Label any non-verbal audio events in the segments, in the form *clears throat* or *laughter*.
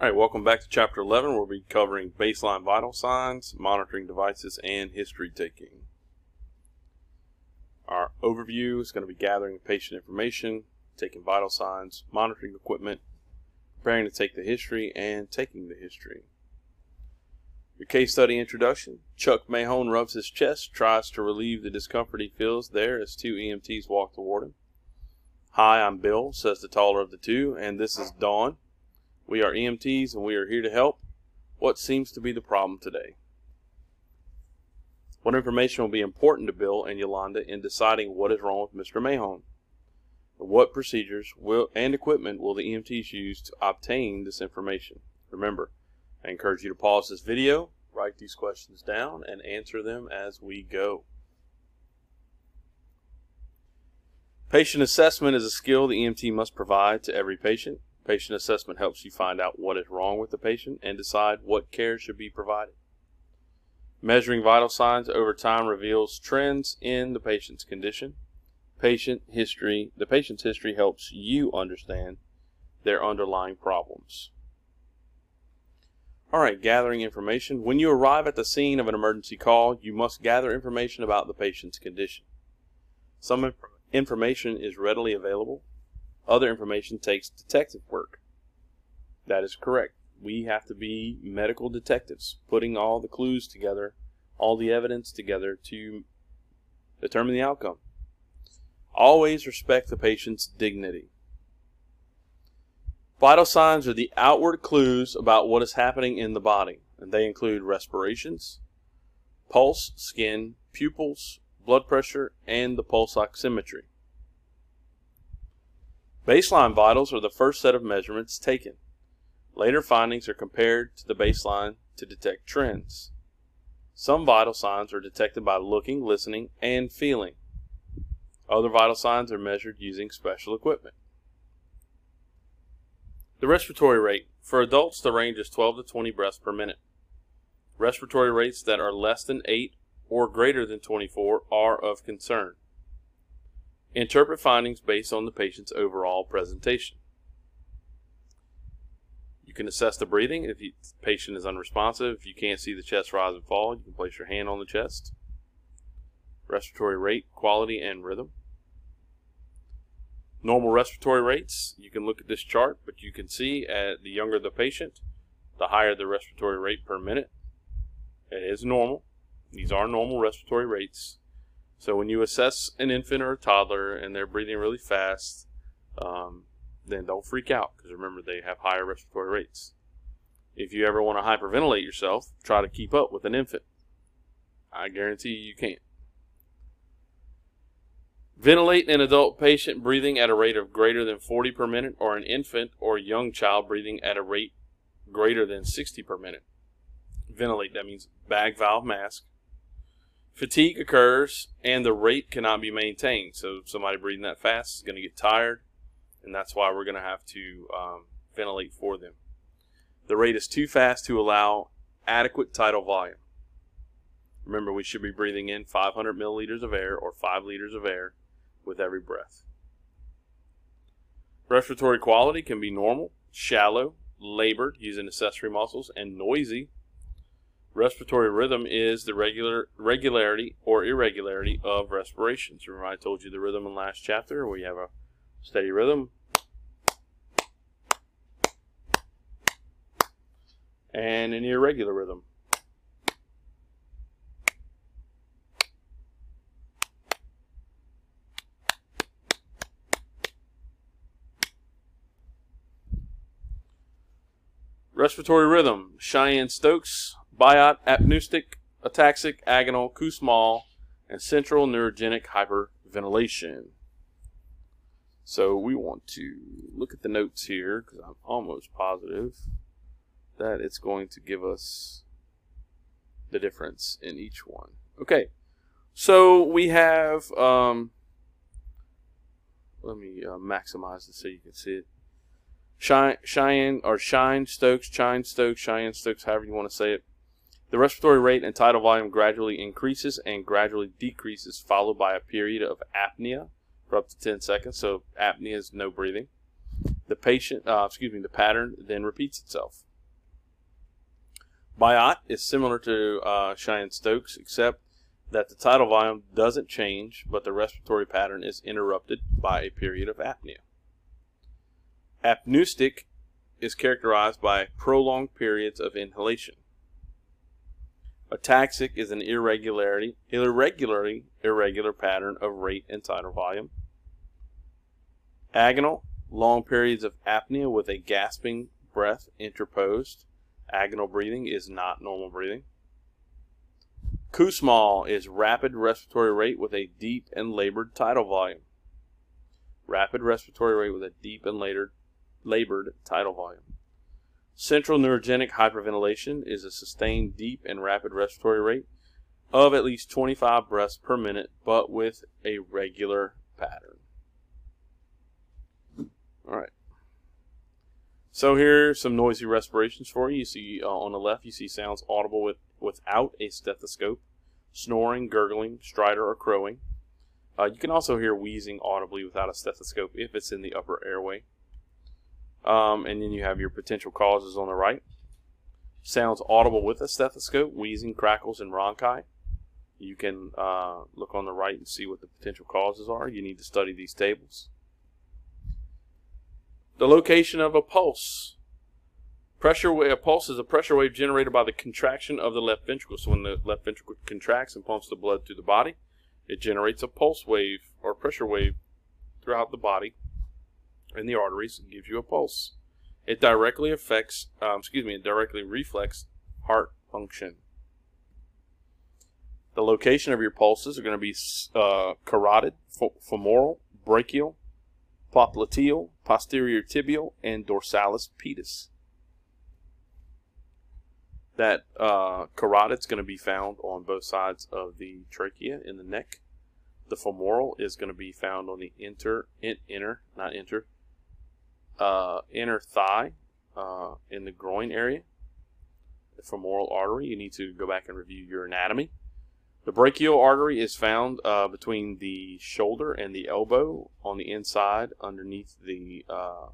All right, welcome back to Chapter 11. We'll be covering baseline vital signs, monitoring devices, and history taking. Our overview is going to be gathering patient information, taking vital signs, monitoring equipment, preparing to take the history, and taking the history. Your case study introduction Chuck Mahone rubs his chest, tries to relieve the discomfort he feels there as two EMTs walk toward him. Hi, I'm Bill, says the taller of the two, and this is Dawn. We are EMTs and we are here to help. What seems to be the problem today? What information will be important to Bill and Yolanda in deciding what is wrong with Mr. Mahone? What procedures will and equipment will the EMTs use to obtain this information? Remember, I encourage you to pause this video, write these questions down, and answer them as we go. Patient assessment is a skill the EMT must provide to every patient. Patient assessment helps you find out what is wrong with the patient and decide what care should be provided. Measuring vital signs over time reveals trends in the patient's condition. Patient history, the patient's history helps you understand their underlying problems. All right, gathering information. When you arrive at the scene of an emergency call, you must gather information about the patient's condition. Some information is readily available, other information takes detective work. That is correct. We have to be medical detectives, putting all the clues together, all the evidence together to determine the outcome. Always respect the patient's dignity. Vital signs are the outward clues about what is happening in the body, and they include respirations, pulse, skin, pupils, blood pressure, and the pulse oximetry. Baseline vitals are the first set of measurements taken. Later findings are compared to the baseline to detect trends. Some vital signs are detected by looking, listening, and feeling. Other vital signs are measured using special equipment. The respiratory rate. For adults, the range is 12 to 20 breaths per minute. Respiratory rates that are less than 8 or greater than 24 are of concern. Interpret findings based on the patient's overall presentation. You can assess the breathing if the patient is unresponsive. If you can't see the chest rise and fall, you can place your hand on the chest. Respiratory rate, quality, and rhythm. Normal respiratory rates, you can look at this chart, but you can see at the younger the patient, the higher the respiratory rate per minute. It is normal. These are normal respiratory rates. So when you assess an infant or a toddler and they're breathing really fast, um, then don't freak out because remember they have higher respiratory rates. If you ever want to hyperventilate yourself, try to keep up with an infant. I guarantee you you can't. Ventilate an adult patient breathing at a rate of greater than 40 per minute or an infant or young child breathing at a rate greater than 60 per minute. Ventilate, that means bag valve mask. Fatigue occurs and the rate cannot be maintained. So somebody breathing that fast is going to get tired, and that's why we're going to have to um, ventilate for them. The rate is too fast to allow adequate tidal volume. Remember, we should be breathing in 500 milliliters of air or 5 liters of air with every breath. Respiratory quality can be normal, shallow, labored using accessory muscles, and noisy Respiratory rhythm is the regular regularity or irregularity of respirations. Remember I told you the rhythm in the last chapter where you have a steady rhythm and an irregular rhythm. Respiratory rhythm. Cheyenne Stokes biot, apneustic, ataxic, agonal, Kussmaul, and central neurogenic hyperventilation. So we want to look at the notes here because I'm almost positive that it's going to give us the difference in each one. Okay, so we have, um, let me uh, maximize this so you can see it. Cheyenne, or Shine Stokes, Chine Stokes, Cheyenne Stokes, however you want to say it. The respiratory rate and tidal volume gradually increases and gradually decreases, followed by a period of apnea for up to 10 seconds. So apnea is no breathing. The patient, uh, excuse me, the pattern then repeats itself. Biot is similar to uh, Cheyne-Stokes, except that the tidal volume doesn't change, but the respiratory pattern is interrupted by a period of apnea. Apneustic is characterized by prolonged periods of inhalation. Ataxic is an irregularity, irregularly irregular pattern of rate and tidal volume. Agonal, long periods of apnea with a gasping breath interposed. Agonal breathing is not normal breathing. Kussmaul is rapid respiratory rate with a deep and labored tidal volume. Rapid respiratory rate with a deep and labored tidal volume. Central neurogenic hyperventilation is a sustained deep and rapid respiratory rate of at least 25 breaths per minute, but with a regular pattern. All right. So here are some noisy respirations for you. You see uh, on the left, you see sounds audible with without a stethoscope, snoring, gurgling, stridor, or crowing. Uh, you can also hear wheezing audibly without a stethoscope if it's in the upper airway. Um, and then you have your potential causes on the right. Sounds audible with a stethoscope, wheezing, crackles, and rhonchi. You can uh, look on the right and see what the potential causes are. You need to study these tables. The location of a pulse. Pressure wave, a pulse is a pressure wave generated by the contraction of the left ventricle. So when the left ventricle contracts and pumps the blood through the body, it generates a pulse wave or pressure wave throughout the body in the arteries and gives you a pulse. It directly affects, um, excuse me, it directly reflects heart function. The location of your pulses are going to be uh, carotid, femoral, brachial, popliteal, posterior tibial, and dorsalis pedis that uh, carotid is going to be found on both sides of the trachea in the neck. The femoral is going to be found on the inter, in, inner, not inter, uh, inner thigh uh, in the groin area. The femoral artery, you need to go back and review your anatomy. The brachial artery is found uh, between the shoulder and the elbow on the inside underneath the uh,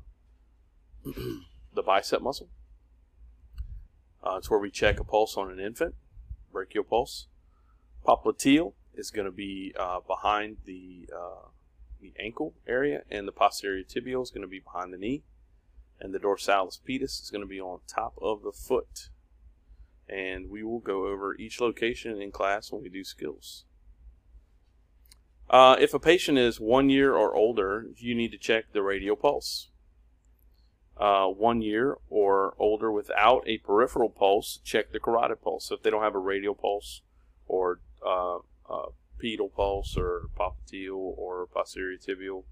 *clears throat* the bicep muscle. Uh, it's where we check a pulse on an infant, brachial pulse. Popliteal is going to be uh, behind the, the ankle area, and the posterior tibial is going to be behind the knee. And the dorsalis pedis is going to be on top of the foot. And we will go over each location in class when we do skills. Uh, if a patient is one year or older, you need to check the radial pulse uh, one year or older without a peripheral pulse, check the carotid pulse. So if they don't have a radial pulse or uh, uh, pedal pulse or popliteal or posterior tibial,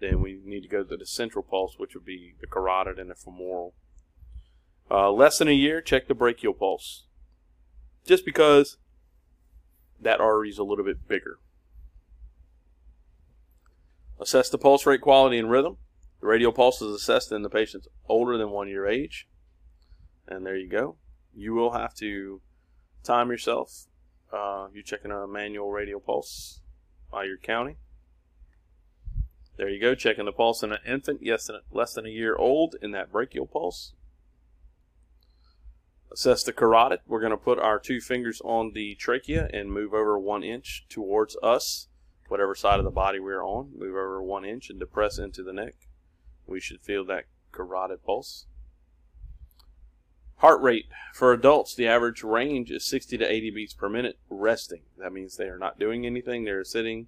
then we need to go to the central pulse, which would be the carotid and the femoral. Uh, less than a year, check the brachial pulse. Just because that artery is a little bit bigger. Assess the pulse rate quality and rhythm. The radial pulse is assessed in the patients older than one year age. And there you go. You will have to time yourself. Uh, you're checking a manual radial pulse by your county. There you go, checking the pulse in an infant, yes, less than a year old in that brachial pulse. Assess the carotid. We're going to put our two fingers on the trachea and move over one inch towards us, whatever side of the body we're on. Move over one inch and depress into the neck we should feel that carotid pulse. Heart rate. For adults, the average range is 60 to 80 beats per minute resting. That means they are not doing anything, they're sitting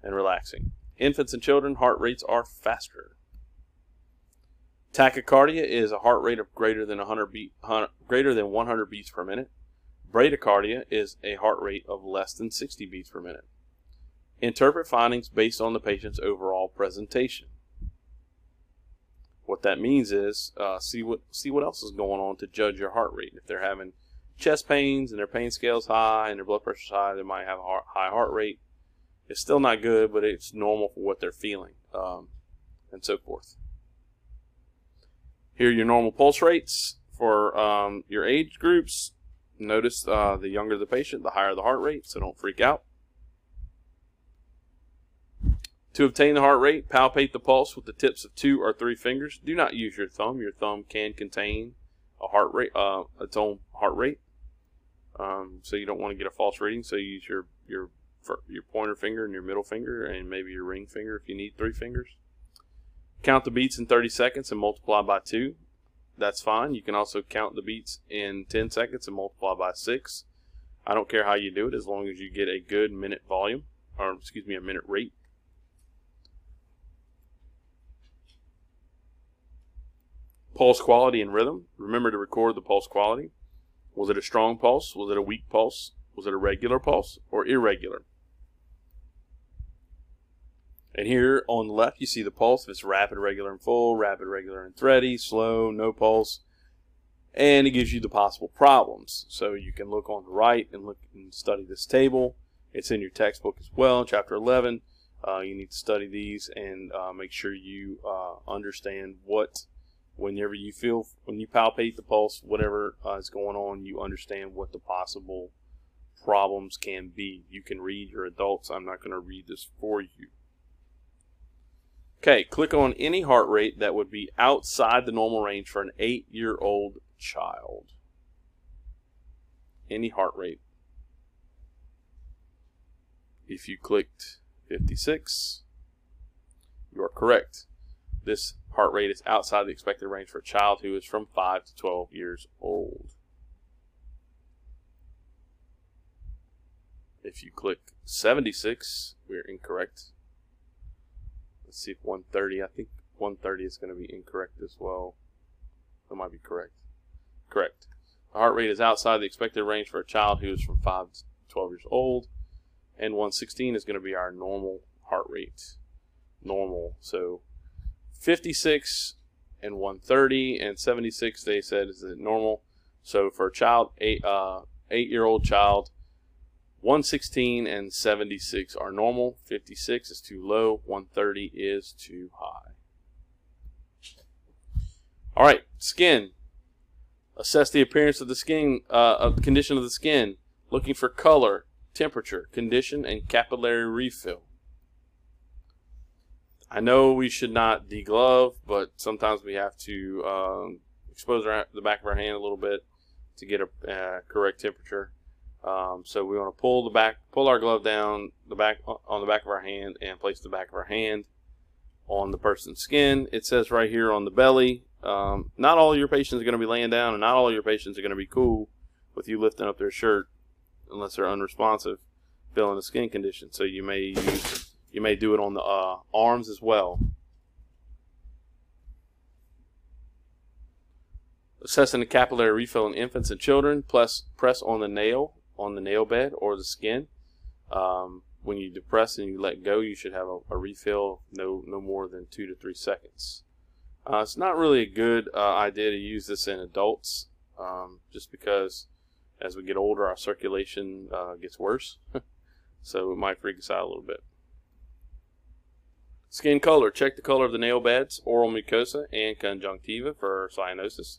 and relaxing. Infants and children, heart rates are faster. Tachycardia is a heart rate of greater than 100 beat, greater than 100 beats per minute. Bradycardia is a heart rate of less than 60 beats per minute. Interpret findings based on the patient's overall presentation. What that means is uh, see what see what else is going on to judge your heart rate. If they're having chest pains and their pain scale's high and their blood pressure's high, they might have a high heart rate. It's still not good, but it's normal for what they're feeling, um, and so forth. Here are your normal pulse rates for um, your age groups. Notice uh, the younger the patient, the higher the heart rate, so don't freak out. To obtain the heart rate, palpate the pulse with the tips of two or three fingers. Do not use your thumb. Your thumb can contain a heart rate, uh, its own heart rate. Um, so you don't want to get a false reading. So use your your your pointer finger and your middle finger and maybe your ring finger if you need three fingers. Count the beats in 30 seconds and multiply by 2. That's fine. You can also count the beats in 10 seconds and multiply by 6. I don't care how you do it as long as you get a good minute volume, or excuse me, a minute rate. Pulse quality and rhythm. Remember to record the pulse quality. Was it a strong pulse? Was it a weak pulse? Was it a regular pulse or irregular? And here on the left, you see the pulse. If it's rapid, regular, and full, rapid, regular, and thready, slow, no pulse. And it gives you the possible problems. So you can look on the right and look and study this table. It's in your textbook as well, chapter 11. Uh, you need to study these and uh, make sure you uh, understand what, whenever you feel, when you palpate the pulse, whatever uh, is going on, you understand what the possible problems can be. You can read your adults. I'm not going to read this for you. Okay, click on any heart rate that would be outside the normal range for an eight year old child. Any heart rate. If you clicked 56, you are correct. This heart rate is outside the expected range for a child who is from 5 to 12 years old. If you click 76, we're incorrect. Let's see if 130, I think 130 is going to be incorrect as well. That might be correct. Correct. The heart rate is outside the expected range for a child who is from 5 to 12 years old. And 116 is going to be our normal heart rate. Normal. So 56 and 130 and 76 they said is it normal. So for a child, eight uh, eight year old child, 116 and 76 are normal. 56 is too low. 130 is too high. All right, skin. Assess the appearance of the skin, uh, of the condition of the skin, looking for color, temperature, condition, and capillary refill. I know we should not deglove, but sometimes we have to um, expose our, the back of our hand a little bit to get a uh, correct temperature. Um, so we want to pull the back, pull our glove down the back on the back of our hand and place the back of our hand on the person's skin. It says right here on the belly, um, not all your patients are going to be laying down and not all your patients are going to be cool with you lifting up their shirt unless they're unresponsive, feeling a skin condition. So you may use, you may do it on the uh, arms as well. Assessing the capillary refill in infants and children, plus press on the nail on the nail bed or the skin. Um, when you depress and you let go, you should have a, a refill no no more than two to three seconds. Uh, it's not really a good uh, idea to use this in adults, um, just because as we get older, our circulation uh, gets worse, *laughs* so it might freak us out a little bit. Skin color. Check the color of the nail beds, oral mucosa, and conjunctiva for cyanosis.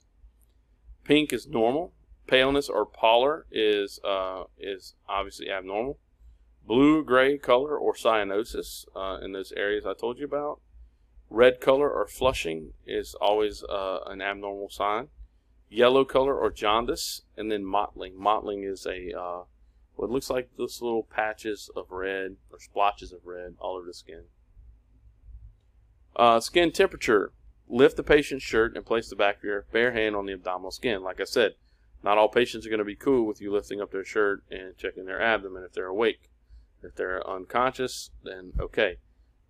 Pink is normal paleness or pallor is uh, is obviously abnormal. Blue gray color or cyanosis uh, in those areas I told you about. Red color or flushing is always uh, an abnormal sign. Yellow color or jaundice, and then mottling. Mottling is a uh, what looks like those little patches of red or splotches of red all over the skin. Uh, skin temperature. Lift the patient's shirt and place the back of your bare hand on the abdominal skin. Like I said, not all patients are going to be cool with you lifting up their shirt and checking their abdomen if they're awake. If they're unconscious, then okay.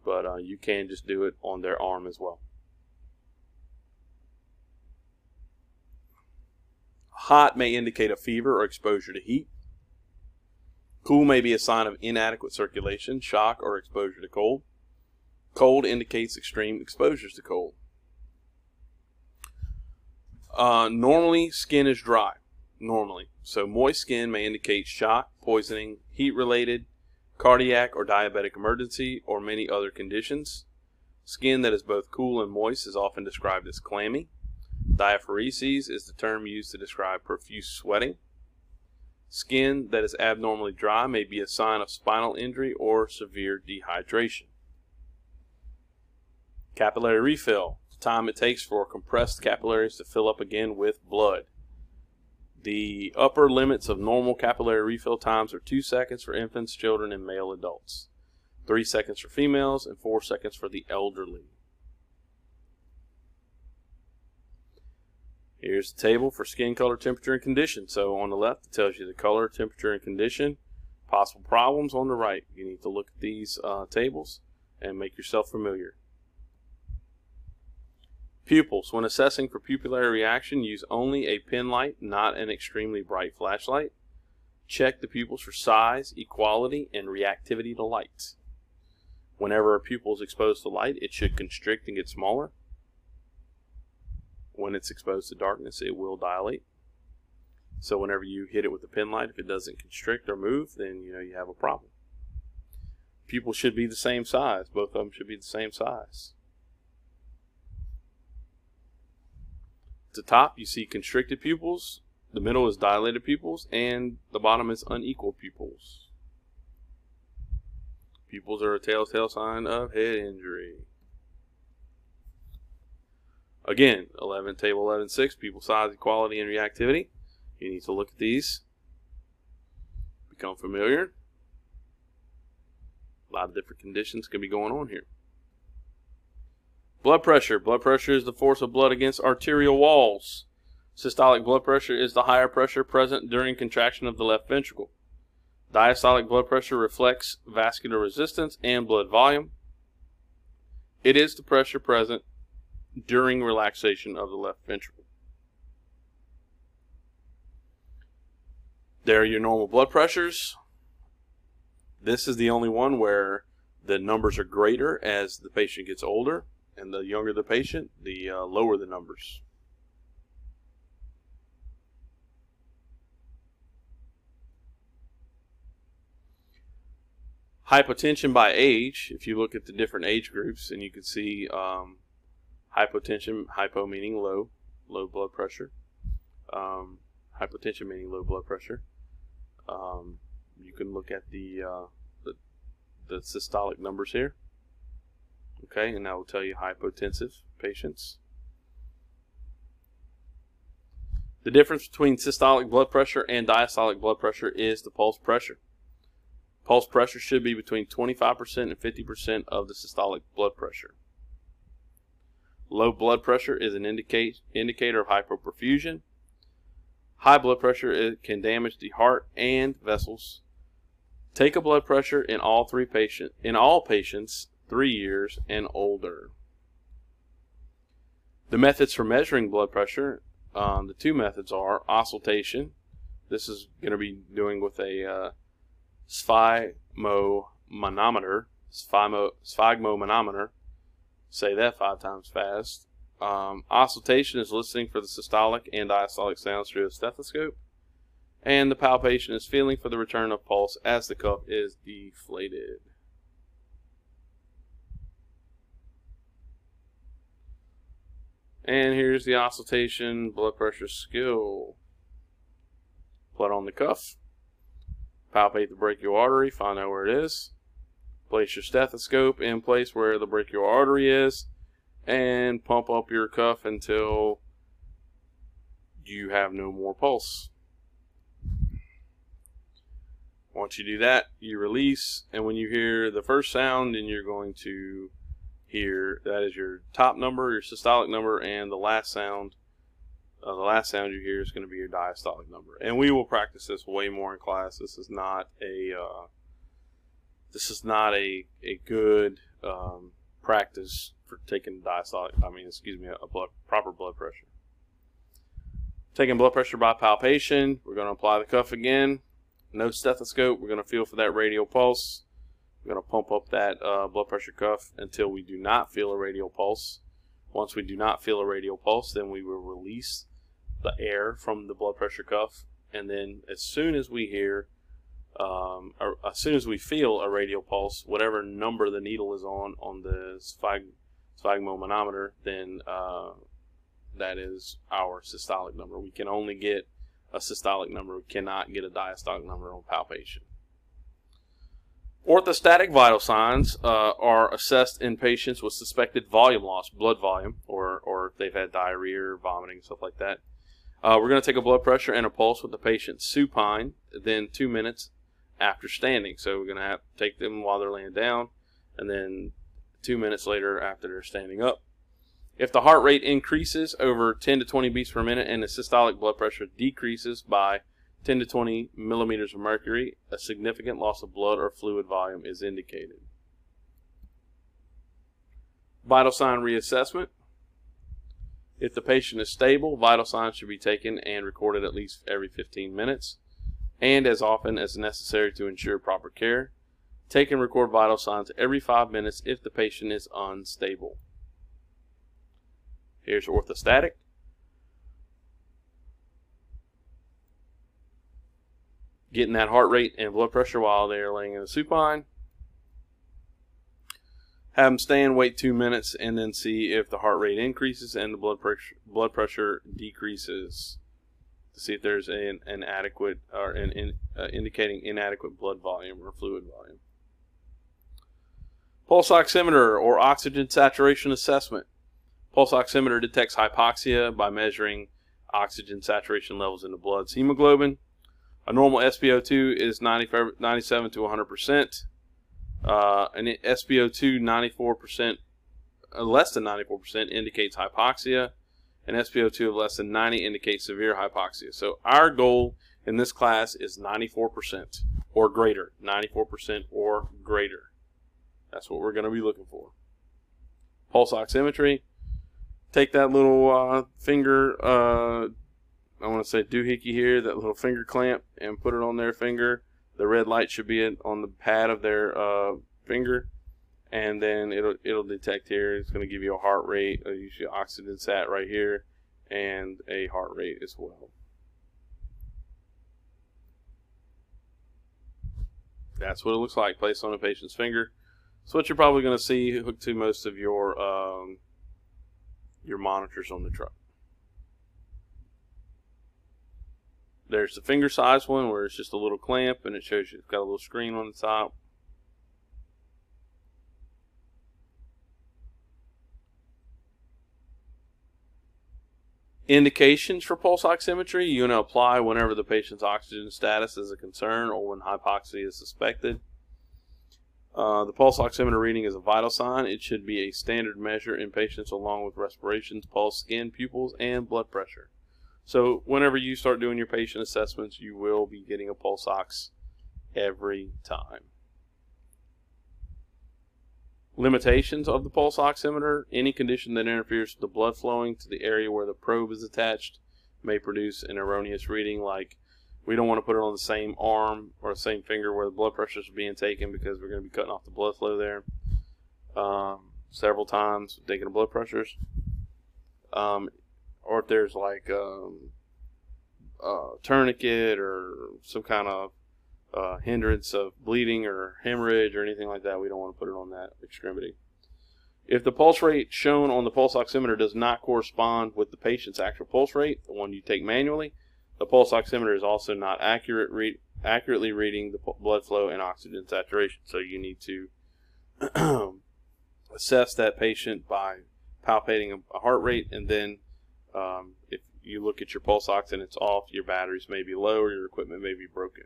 But uh, you can just do it on their arm as well. Hot may indicate a fever or exposure to heat. Cool may be a sign of inadequate circulation, shock, or exposure to cold. Cold indicates extreme exposures to cold. Uh, normally, skin is dry. Normally. So, moist skin may indicate shock, poisoning, heat related, cardiac or diabetic emergency, or many other conditions. Skin that is both cool and moist is often described as clammy. Diaphoresis is the term used to describe profuse sweating. Skin that is abnormally dry may be a sign of spinal injury or severe dehydration. Capillary refill the time it takes for compressed capillaries to fill up again with blood. The upper limits of normal capillary refill times are 2 seconds for infants, children, and male adults, 3 seconds for females, and 4 seconds for the elderly. Here's the table for skin color, temperature, and condition. So on the left, it tells you the color, temperature, and condition. Possible problems on the right. You need to look at these uh, tables and make yourself familiar. Pupils. When assessing for pupillary reaction, use only a pen light, not an extremely bright flashlight. Check the pupils for size, equality, and reactivity to light. Whenever a pupil is exposed to light, it should constrict and get smaller when it's exposed to darkness, it will dilate. So whenever you hit it with a pen light, if it doesn't constrict or move, then you know you have a problem. Pupils should be the same size. Both of them should be the same size. The top, you see constricted pupils. The middle is dilated pupils, and the bottom is unequal pupils. Pupils are a telltale sign of head injury. Again, 11 table 11.6, pupil size, equality, and reactivity. You need to look at these. Become familiar. A lot of different conditions can be going on here. Blood pressure. Blood pressure is the force of blood against arterial walls. Systolic blood pressure is the higher pressure present during contraction of the left ventricle. Diastolic blood pressure reflects vascular resistance and blood volume. It is the pressure present during relaxation of the left ventricle. There are your normal blood pressures. This is the only one where the numbers are greater as the patient gets older, and the younger the patient, the uh, lower the numbers. Hypotension by age, if you look at the different age groups, and you can see um, hypotension, hypo meaning low, low blood pressure. Um, hypotension meaning low blood pressure. Um, you can look at the, uh, the, the systolic numbers here. Okay, and that will tell you hypotensive patients. The difference between systolic blood pressure and diastolic blood pressure is the pulse pressure. Pulse pressure should be between 25% and 50% of the systolic blood pressure. Low blood pressure is an indicate, indicator of hypoperfusion. High blood pressure can damage the heart and vessels. Take a blood pressure in all three patient in all patients 3 years and older. The methods for measuring blood pressure, um, the two methods are auscultation. This is going to be doing with a uh, sphygmomanometer, sphygmomanometer, Say that five times fast. Um, auscultation is listening for the systolic and diastolic sounds through a stethoscope. And the palpation is feeling for the return of pulse as the cuff is deflated. And here's the auscultation blood pressure skill. Put on the cuff. Palpate the brachial artery, find out where it is. Place your stethoscope in place where the brachial artery is and pump up your cuff until you have no more pulse. Once you do that, you release, and when you hear the first sound, then you're going to hear that is your top number, your systolic number, and the last sound. Uh, the last sound you hear is going to be your diastolic number. And we will practice this way more in class. This is not a uh, this is not a, a good um, practice for taking diastolic, I mean, excuse me, a blood, proper blood pressure. Taking blood pressure by palpation, we're going to apply the cuff again. No stethoscope, we're going to feel for that radial pulse. We're going to pump up that uh, blood pressure cuff until we do not feel a radial pulse. Once we do not feel a radial pulse, then we will release the air from the blood pressure cuff. And then as soon as we hear um, as soon as we feel a radial pulse, whatever number the needle is on on the sphygm sphygmomanometer, then uh, that is our systolic number. We can only get a systolic number. We cannot get a diastolic number on palpation. Orthostatic vital signs uh, are assessed in patients with suspected volume loss, blood volume, or, or if they've had diarrhea vomiting, stuff like that. Uh, we're going to take a blood pressure and a pulse with the patient supine, then two minutes after standing. So we're going to have to take them while they're laying down, and then two minutes later after they're standing up. If the heart rate increases over 10 to 20 beats per minute and the systolic blood pressure decreases by 10 to 20 millimeters of mercury, a significant loss of blood or fluid volume is indicated. Vital sign reassessment. If the patient is stable, vital signs should be taken and recorded at least every 15 minutes and as often as necessary to ensure proper care. Take and record vital signs every 5 minutes if the patient is unstable. Here's orthostatic. Getting that heart rate and blood pressure while they are laying in the supine. Have them stand, wait two minutes, and then see if the heart rate increases and the blood pressure blood pressure decreases. To see if there's an, an adequate or an in, uh, indicating inadequate blood volume or fluid volume. Pulse oximeter or oxygen saturation assessment. Pulse oximeter detects hypoxia by measuring oxygen saturation levels in the blood's hemoglobin. A normal SpO2 is 90, 97 to 100 percent. Uh, an SpO2 94%, uh, less than 94% indicates hypoxia, and SpO2 of less than 90 indicates severe hypoxia. So our goal in this class is 94% or greater. 94% or greater. That's what we're going to be looking for. Pulse oximetry. Take that little uh, finger, uh, I want to say doohickey here, that little finger clamp, and put it on their finger the red light should be on the pad of their uh, finger, and then it'll it'll detect here. It's going to give you a heart rate, uh, usually oxygen sat right here, and a heart rate as well. That's what it looks like placed on a patient's finger. So what you're probably going to see hooked to most of your um, your monitors on the truck. There's the finger size one where it's just a little clamp and it shows you it's got a little screen on the top. Indications for pulse oximetry you want to apply whenever the patient's oxygen status is a concern or when hypoxia is suspected. Uh, the pulse oximeter reading is a vital sign. It should be a standard measure in patients along with respirations, pulse, skin, pupils, and blood pressure. So whenever you start doing your patient assessments, you will be getting a pulse ox every time. Limitations of the pulse oximeter. Any condition that interferes with the blood flowing to the area where the probe is attached may produce an erroneous reading like we don't want to put it on the same arm or the same finger where the blood pressure is being taken because we're going to be cutting off the blood flow there um, several times taking the blood pressures. Um, or if there's like um, a tourniquet or some kind of uh, hindrance of bleeding or hemorrhage or anything like that, we don't want to put it on that extremity. If the pulse rate shown on the pulse oximeter does not correspond with the patient's actual pulse rate, the one you take manually, the pulse oximeter is also not accurate read, accurately reading the blood flow and oxygen saturation. So you need to *clears throat* assess that patient by palpating a heart rate and then um, if you look at your pulse ox and it's off, your batteries may be low or your equipment may be broken.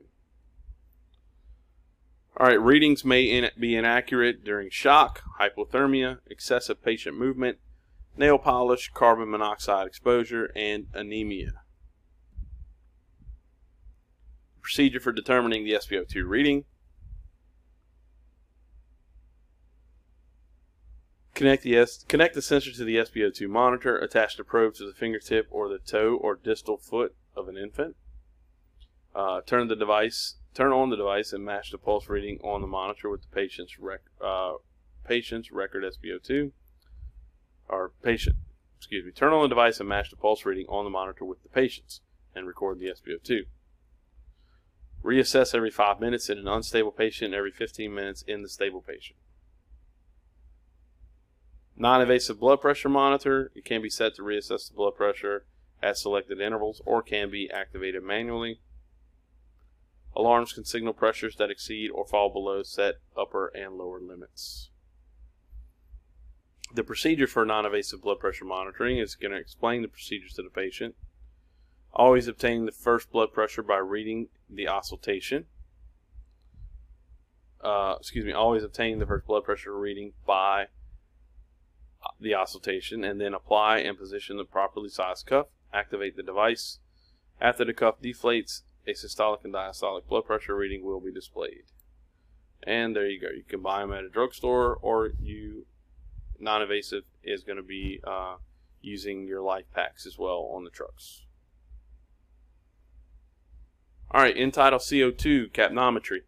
All right, readings may in, be inaccurate during shock, hypothermia, excessive patient movement, nail polish, carbon monoxide exposure, and anemia. Procedure for determining the SpO2 reading. Connect the, S- connect the sensor to the SpO2 monitor. Attach the probe to the fingertip or the toe or distal foot of an infant. Uh, turn the device, turn on the device, and match the pulse reading on the monitor with the patient's rec- uh, patient's record SpO2. Or patient, excuse me. Turn on the device and match the pulse reading on the monitor with the patient's, and record the SpO2. Reassess every five minutes in an unstable patient, every 15 minutes in the stable patient. Non-invasive blood pressure monitor. It can be set to reassess the blood pressure at selected intervals or can be activated manually. Alarms can signal pressures that exceed or fall below set upper and lower limits. The procedure for non-invasive blood pressure monitoring is going to explain the procedures to the patient. Always obtain the first blood pressure by reading the auscultation. Uh, excuse me, always obtain the first blood pressure reading by the auscultation and then apply and position the properly sized cuff. Activate the device. After the cuff deflates, a systolic and diastolic blood pressure reading will be displayed. And there you go. You can buy them at a drugstore or you non-invasive is going to be uh, using your LIFEPAKs as well on the trucks. All right, end-tidal CO2 capnometry.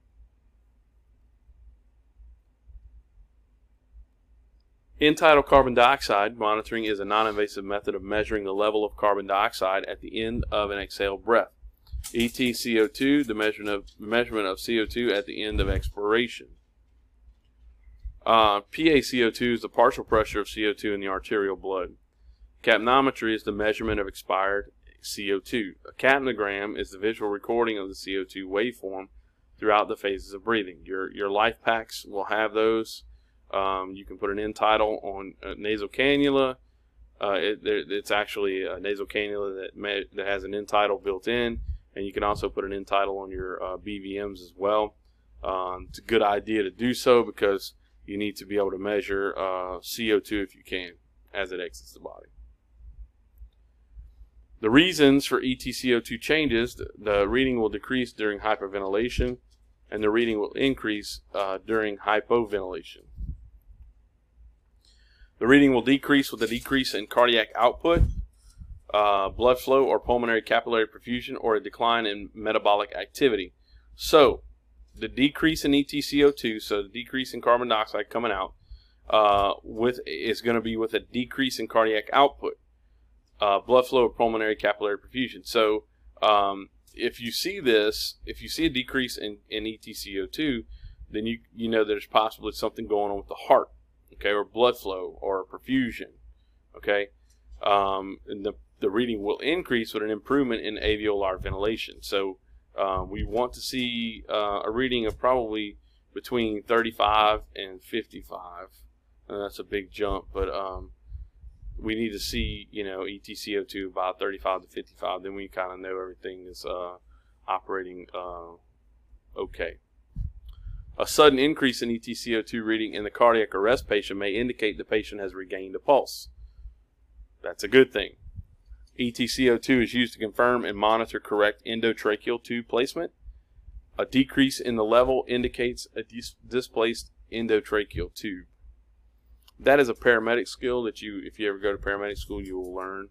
End-tidal carbon dioxide monitoring is a non-invasive method of measuring the level of carbon dioxide at the end of an exhaled breath. ETCO2, the measurement of, measurement of CO2 at the end of expiration. Uh, PaCO2 is the partial pressure of CO2 in the arterial blood. Capnometry is the measurement of expired CO2. A capnogram is the visual recording of the CO2 waveform throughout the phases of breathing. Your your LIFEPAKs will have those. Um, you can put an end-tidal on a nasal cannula. Uh, it, it's actually a nasal cannula that may, that has an end-tidal built in, and you can also put an end-tidal on your uh, BVMs as well. Um, it's a good idea to do so because you need to be able to measure uh, CO2 if you can as it exits the body. The reasons for ETCO2 changes, the, the reading will decrease during hyperventilation and the reading will increase uh, during hypoventilation. The reading will decrease with a decrease in cardiac output, uh, blood flow or pulmonary capillary perfusion, or a decline in metabolic activity. So, the decrease in ETCO2, so the decrease in carbon dioxide coming out, uh, with is going to be with a decrease in cardiac output, uh, blood flow, or pulmonary capillary perfusion. So um, if you see this, if you see a decrease in, in ETCO2, then you you know there's possibly something going on with the heart, okay, or blood flow or perfusion, okay. Um, and the the reading will increase with an improvement in alveolar ventilation. So uh, we want to see uh, a reading of probably between 35 and 55. And that's a big jump, but um, we need to see, you know, ETCO2 about 35 to 55. Then we kind of know everything is uh, operating uh, okay. A sudden increase in ETCO2 reading in the cardiac arrest patient may indicate the patient has regained a pulse. That's a good thing. ETCO2 is used to confirm and monitor correct endotracheal tube placement. A decrease in the level indicates a dis displaced endotracheal tube. That is a paramedic skill that you, if you ever go to paramedic school, you will learn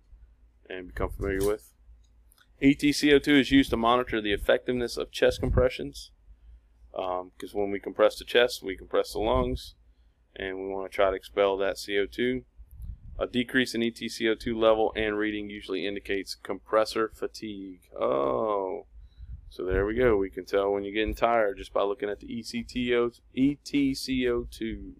and become familiar with. ETCO2 is used to monitor the effectiveness of chest compressions because um, when we compress the chest, we compress the lungs and we want to try to expel that CO2. A decrease in ETCO2 level and reading usually indicates compressor fatigue. Oh, so there we go. We can tell when you're getting tired just by looking at the ECTO, ETCO2.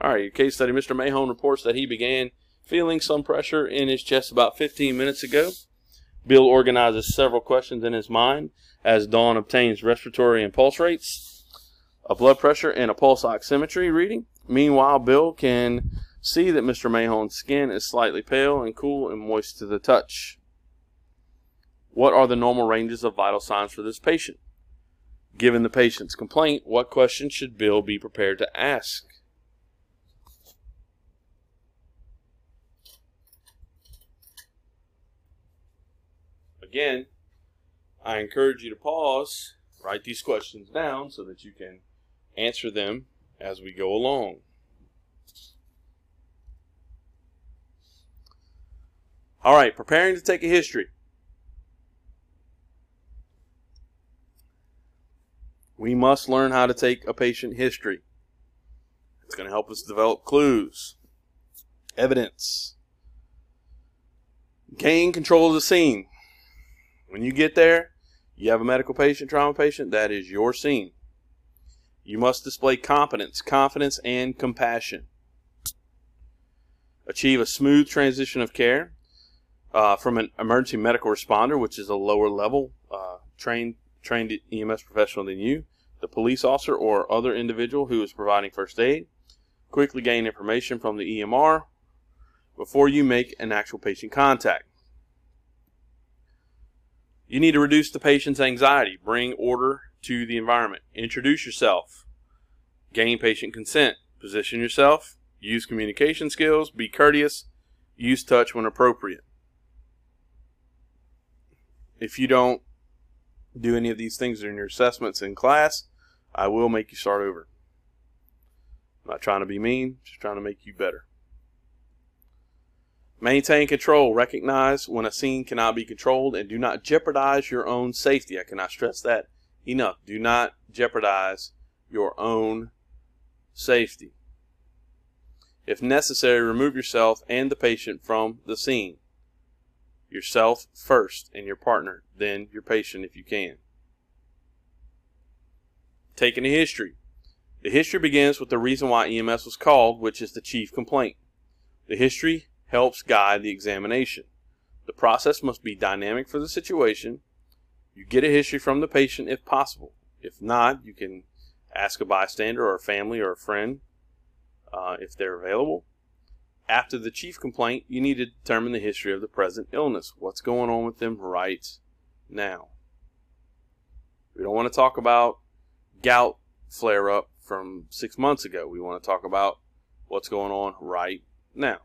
All right, your case study. Mr. Mahone reports that he began feeling some pressure in his chest about 15 minutes ago. Bill organizes several questions in his mind as Dawn obtains respiratory and pulse rates, a blood pressure, and a pulse oximetry reading. Meanwhile, Bill can See that Mr. Mahone's skin is slightly pale and cool and moist to the touch. What are the normal ranges of vital signs for this patient? Given the patient's complaint, what questions should Bill be prepared to ask? Again, I encourage you to pause, write these questions down so that you can answer them as we go along. All right, preparing to take a history. We must learn how to take a patient history. It's going to help us develop clues, evidence, gain control of the scene. When you get there, you have a medical patient, trauma patient, that is your scene. You must display competence, confidence, and compassion. Achieve a smooth transition of care uh, from an emergency medical responder, which is a lower level uh, trained trained EMS professional than you, the police officer or other individual who is providing first aid. Quickly gain information from the EMR before you make an actual patient contact. You need to reduce the patient's anxiety, bring order to the environment, introduce yourself, gain patient consent, position yourself, use communication skills, be courteous, use touch when appropriate. If you don't do any of these things during your assessments in class, I will make you start over. I'm not trying to be mean, just trying to make you better. Maintain control. Recognize when a scene cannot be controlled and do not jeopardize your own safety. I cannot stress that enough. Do not jeopardize your own safety. If necessary, remove yourself and the patient from the scene. Yourself first and your partner, then your patient if you can. Taking a history. The history begins with the reason why EMS was called, which is the chief complaint. The history helps guide the examination. The process must be dynamic for the situation. You get a history from the patient if possible. If not, you can ask a bystander or a family or a friend uh, if they're available. After the chief complaint, you need to determine the history of the present illness. What's going on with them right now? We don't want to talk about gout flare up from six months ago. We want to talk about what's going on right now.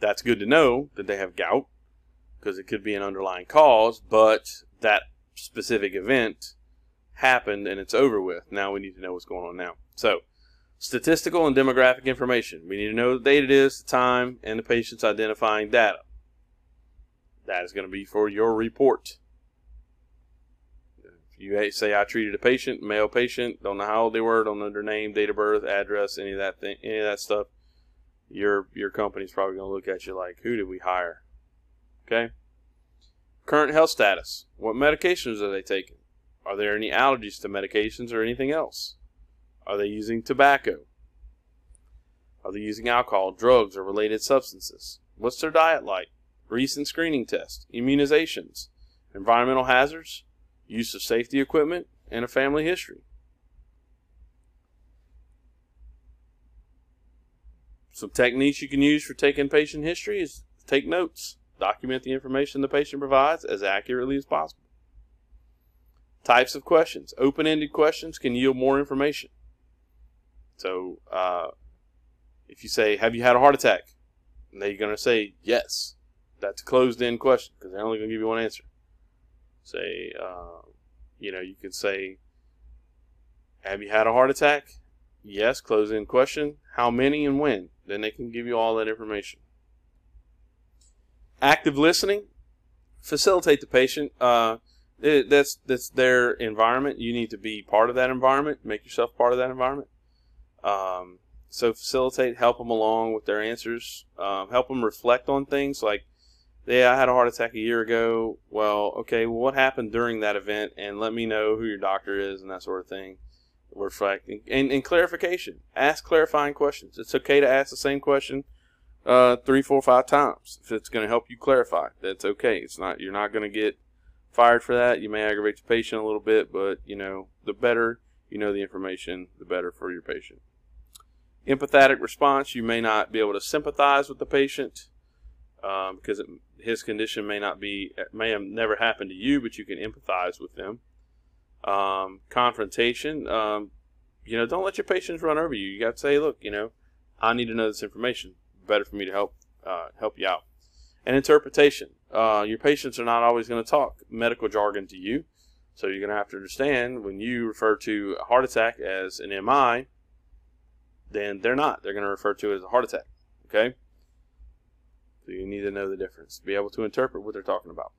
That's good to know that they have gout because it could be an underlying cause, but that specific event happened and it's over with. Now we need to know what's going on now. So, statistical and demographic information. We need to know the date it is, the time, and the patient's identifying data. That is going to be for your report. If you say I treated a patient, male patient, don't know how old they were, don't know their name, date of birth, address, any of that thing, any of that stuff, your your company's probably going to look at you like, who did we hire? Okay. Current health status. What medications are they taking? Are there any allergies to medications or anything else? Are they using tobacco? Are they using alcohol, drugs, or related substances? What's their diet like? Recent screening tests, immunizations, environmental hazards, use of safety equipment, and a family history. Some techniques you can use for taking patient history is take notes. Document the information the patient provides as accurately as possible. Types of questions. Open ended questions can yield more information. So, uh, if you say, Have you had a heart attack? And they're going to say, Yes. That's a closed end question because they're only going to give you one answer. Say, uh, you know, you could say, Have you had a heart attack? Yes, close in question. How many and when? Then they can give you all that information. Active listening, facilitate the patient. Uh, it, that's that's their environment. You need to be part of that environment. Make yourself part of that environment. Um, so facilitate, help them along with their answers. Um, help them reflect on things like, yeah, I had a heart attack a year ago. Well, okay, well, what happened during that event? And let me know who your doctor is and that sort of thing reflecting and, and clarification. Ask clarifying questions. It's okay to ask the same question uh, three, four, five times if it's going to help you clarify. That's okay. It's not you're not going to get fired for that. You may aggravate the patient a little bit, but you know the better you know the information, the better for your patient. Empathetic response. You may not be able to sympathize with the patient um, because it, his condition may not be may have never happened to you, but you can empathize with them um, confrontation. Um, you know, don't let your patients run over you. You got to say, look, you know, I need to know this information. Better for me to help uh, help you out. And interpretation. Uh, your patients are not always going to talk medical jargon to you, so you're going to have to understand when you refer to a heart attack as an MI, then they're not. They're going to refer to it as a heart attack. Okay. So you need to know the difference. Be able to interpret what they're talking about.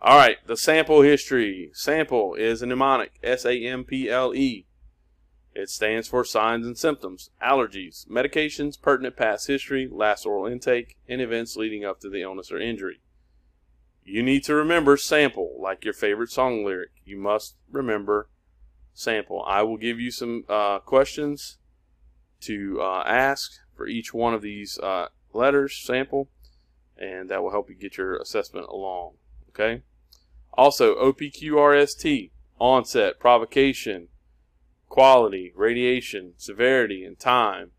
All right, the sample history. Sample is a mnemonic, S A M P L E. It stands for signs and symptoms, allergies, medications, pertinent past history, last oral intake, and events leading up to the illness or injury. You need to remember sample, like your favorite song lyric. You must remember sample. I will give you some uh, questions to uh, ask for each one of these uh, letters, sample, and that will help you get your assessment along. Okay? Also, OPQRST, onset, provocation, quality, radiation, severity, and time.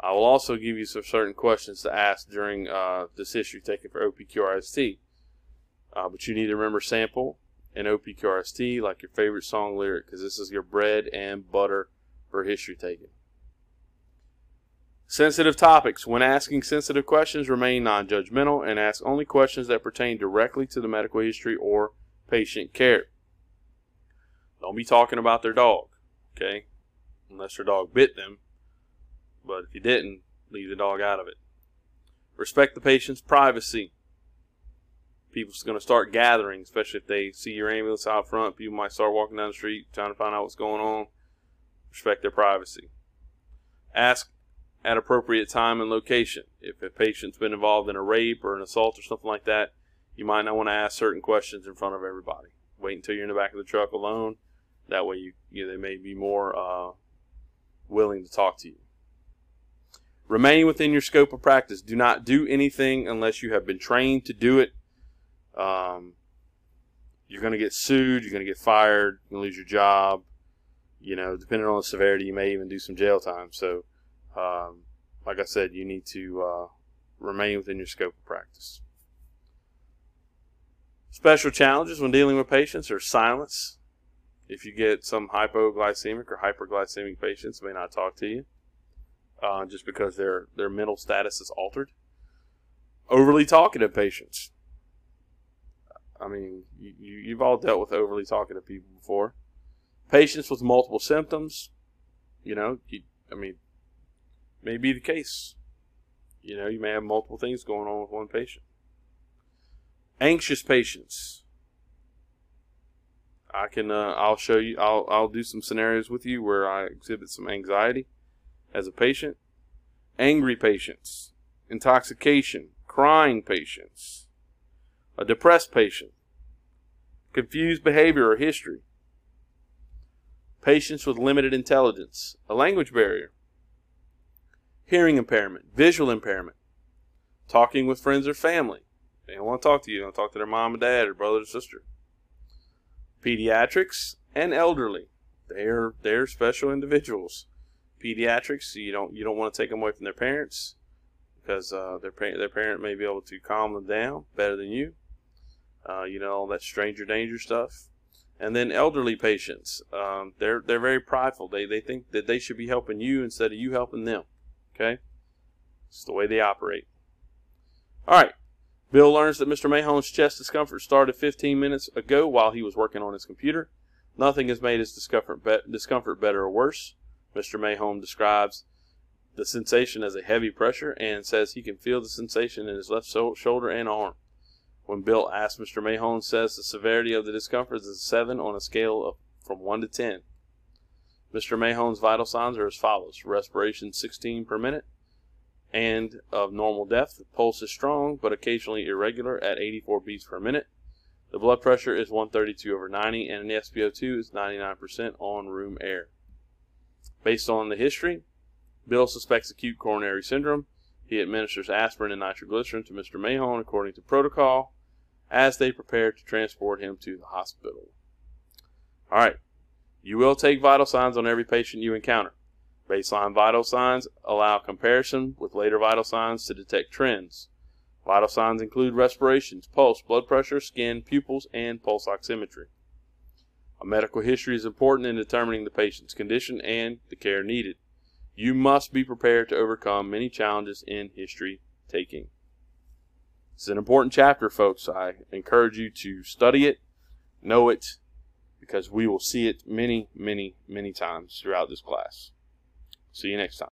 I will also give you some certain questions to ask during uh, this history taken for OPQRST. Uh, but you need to remember sample and OPQRST like your favorite song lyric because this is your bread and butter for history taking. Sensitive topics. When asking sensitive questions, remain non judgmental and ask only questions that pertain directly to the medical history or patient care. Don't be talking about their dog, okay? Unless their dog bit them. But if you didn't, leave the dog out of it. Respect the patient's privacy. People's going to start gathering, especially if they see your ambulance out front. People might start walking down the street trying to find out what's going on. Respect their privacy. Ask at appropriate time and location. If a patient's been involved in a rape or an assault or something like that, you might not want to ask certain questions in front of everybody. Wait until you're in the back of the truck alone. That way, you, you they may be more uh, willing to talk to you. Remain within your scope of practice. Do not do anything unless you have been trained to do it. Um, you're going to get sued. You're going to get fired. You're going to lose your job. You know, depending on the severity, you may even do some jail time. So, um, like I said, you need to uh, remain within your scope of practice. Special challenges when dealing with patients are silence. If you get some hypoglycemic or hyperglycemic patients, may not talk to you uh, just because their their mental status is altered. Overly talkative patients. I mean, you, you've all dealt with overly talkative people before. Patients with multiple symptoms. You know, you, I mean, may be the case. You know, you may have multiple things going on with one patient. Anxious patients. I can, uh, I'll show you, I'll, I'll do some scenarios with you where I exhibit some anxiety as a patient. Angry patients. Intoxication. Crying patients. A depressed patient. Confused behavior or history. Patients with limited intelligence. A language barrier hearing impairment, visual impairment, talking with friends or family. They don't want to talk to you. They want to talk to their mom and dad or brother or sister. Pediatrics and elderly. They're they're special individuals. Pediatrics, you don't you don't want to take them away from their parents because uh, their parent their parent may be able to calm them down better than you. Uh, you know all that stranger danger stuff. And then elderly patients, um, they're they're very prideful. They they think that they should be helping you instead of you helping them. Okay? It's the way they operate. All right. Bill learns that Mr. Mahon's chest discomfort started 15 minutes ago while he was working on his computer. Nothing has made his discomfort, be- discomfort better or worse. Mr. Mahone describes the sensation as a heavy pressure and says he can feel the sensation in his left so- shoulder and arm. When Bill asks Mr. Mahone says the severity of the discomfort is a 7 on a scale of from 1 to 10. Mr. Mahon's vital signs are as follows respiration 16 per minute and of normal depth. Pulse is strong but occasionally irregular at 84 beats per minute. The blood pressure is 132 over 90 and the SpO2 is 99% on room air. Based on the history, Bill suspects acute coronary syndrome. He administers aspirin and nitroglycerin to Mr. Mahon according to protocol as they prepare to transport him to the hospital. All right, you will take vital signs on every patient you encounter. Baseline vital signs allow comparison with later vital signs to detect trends. Vital signs include respirations, pulse, blood pressure, skin, pupils, and pulse oximetry. A medical history is important in determining the patient's condition and the care needed. You must be prepared to overcome many challenges in history taking. It's an important chapter, folks. I encourage you to study it, know it, because we will see it many, many, many times throughout this class. See you next time.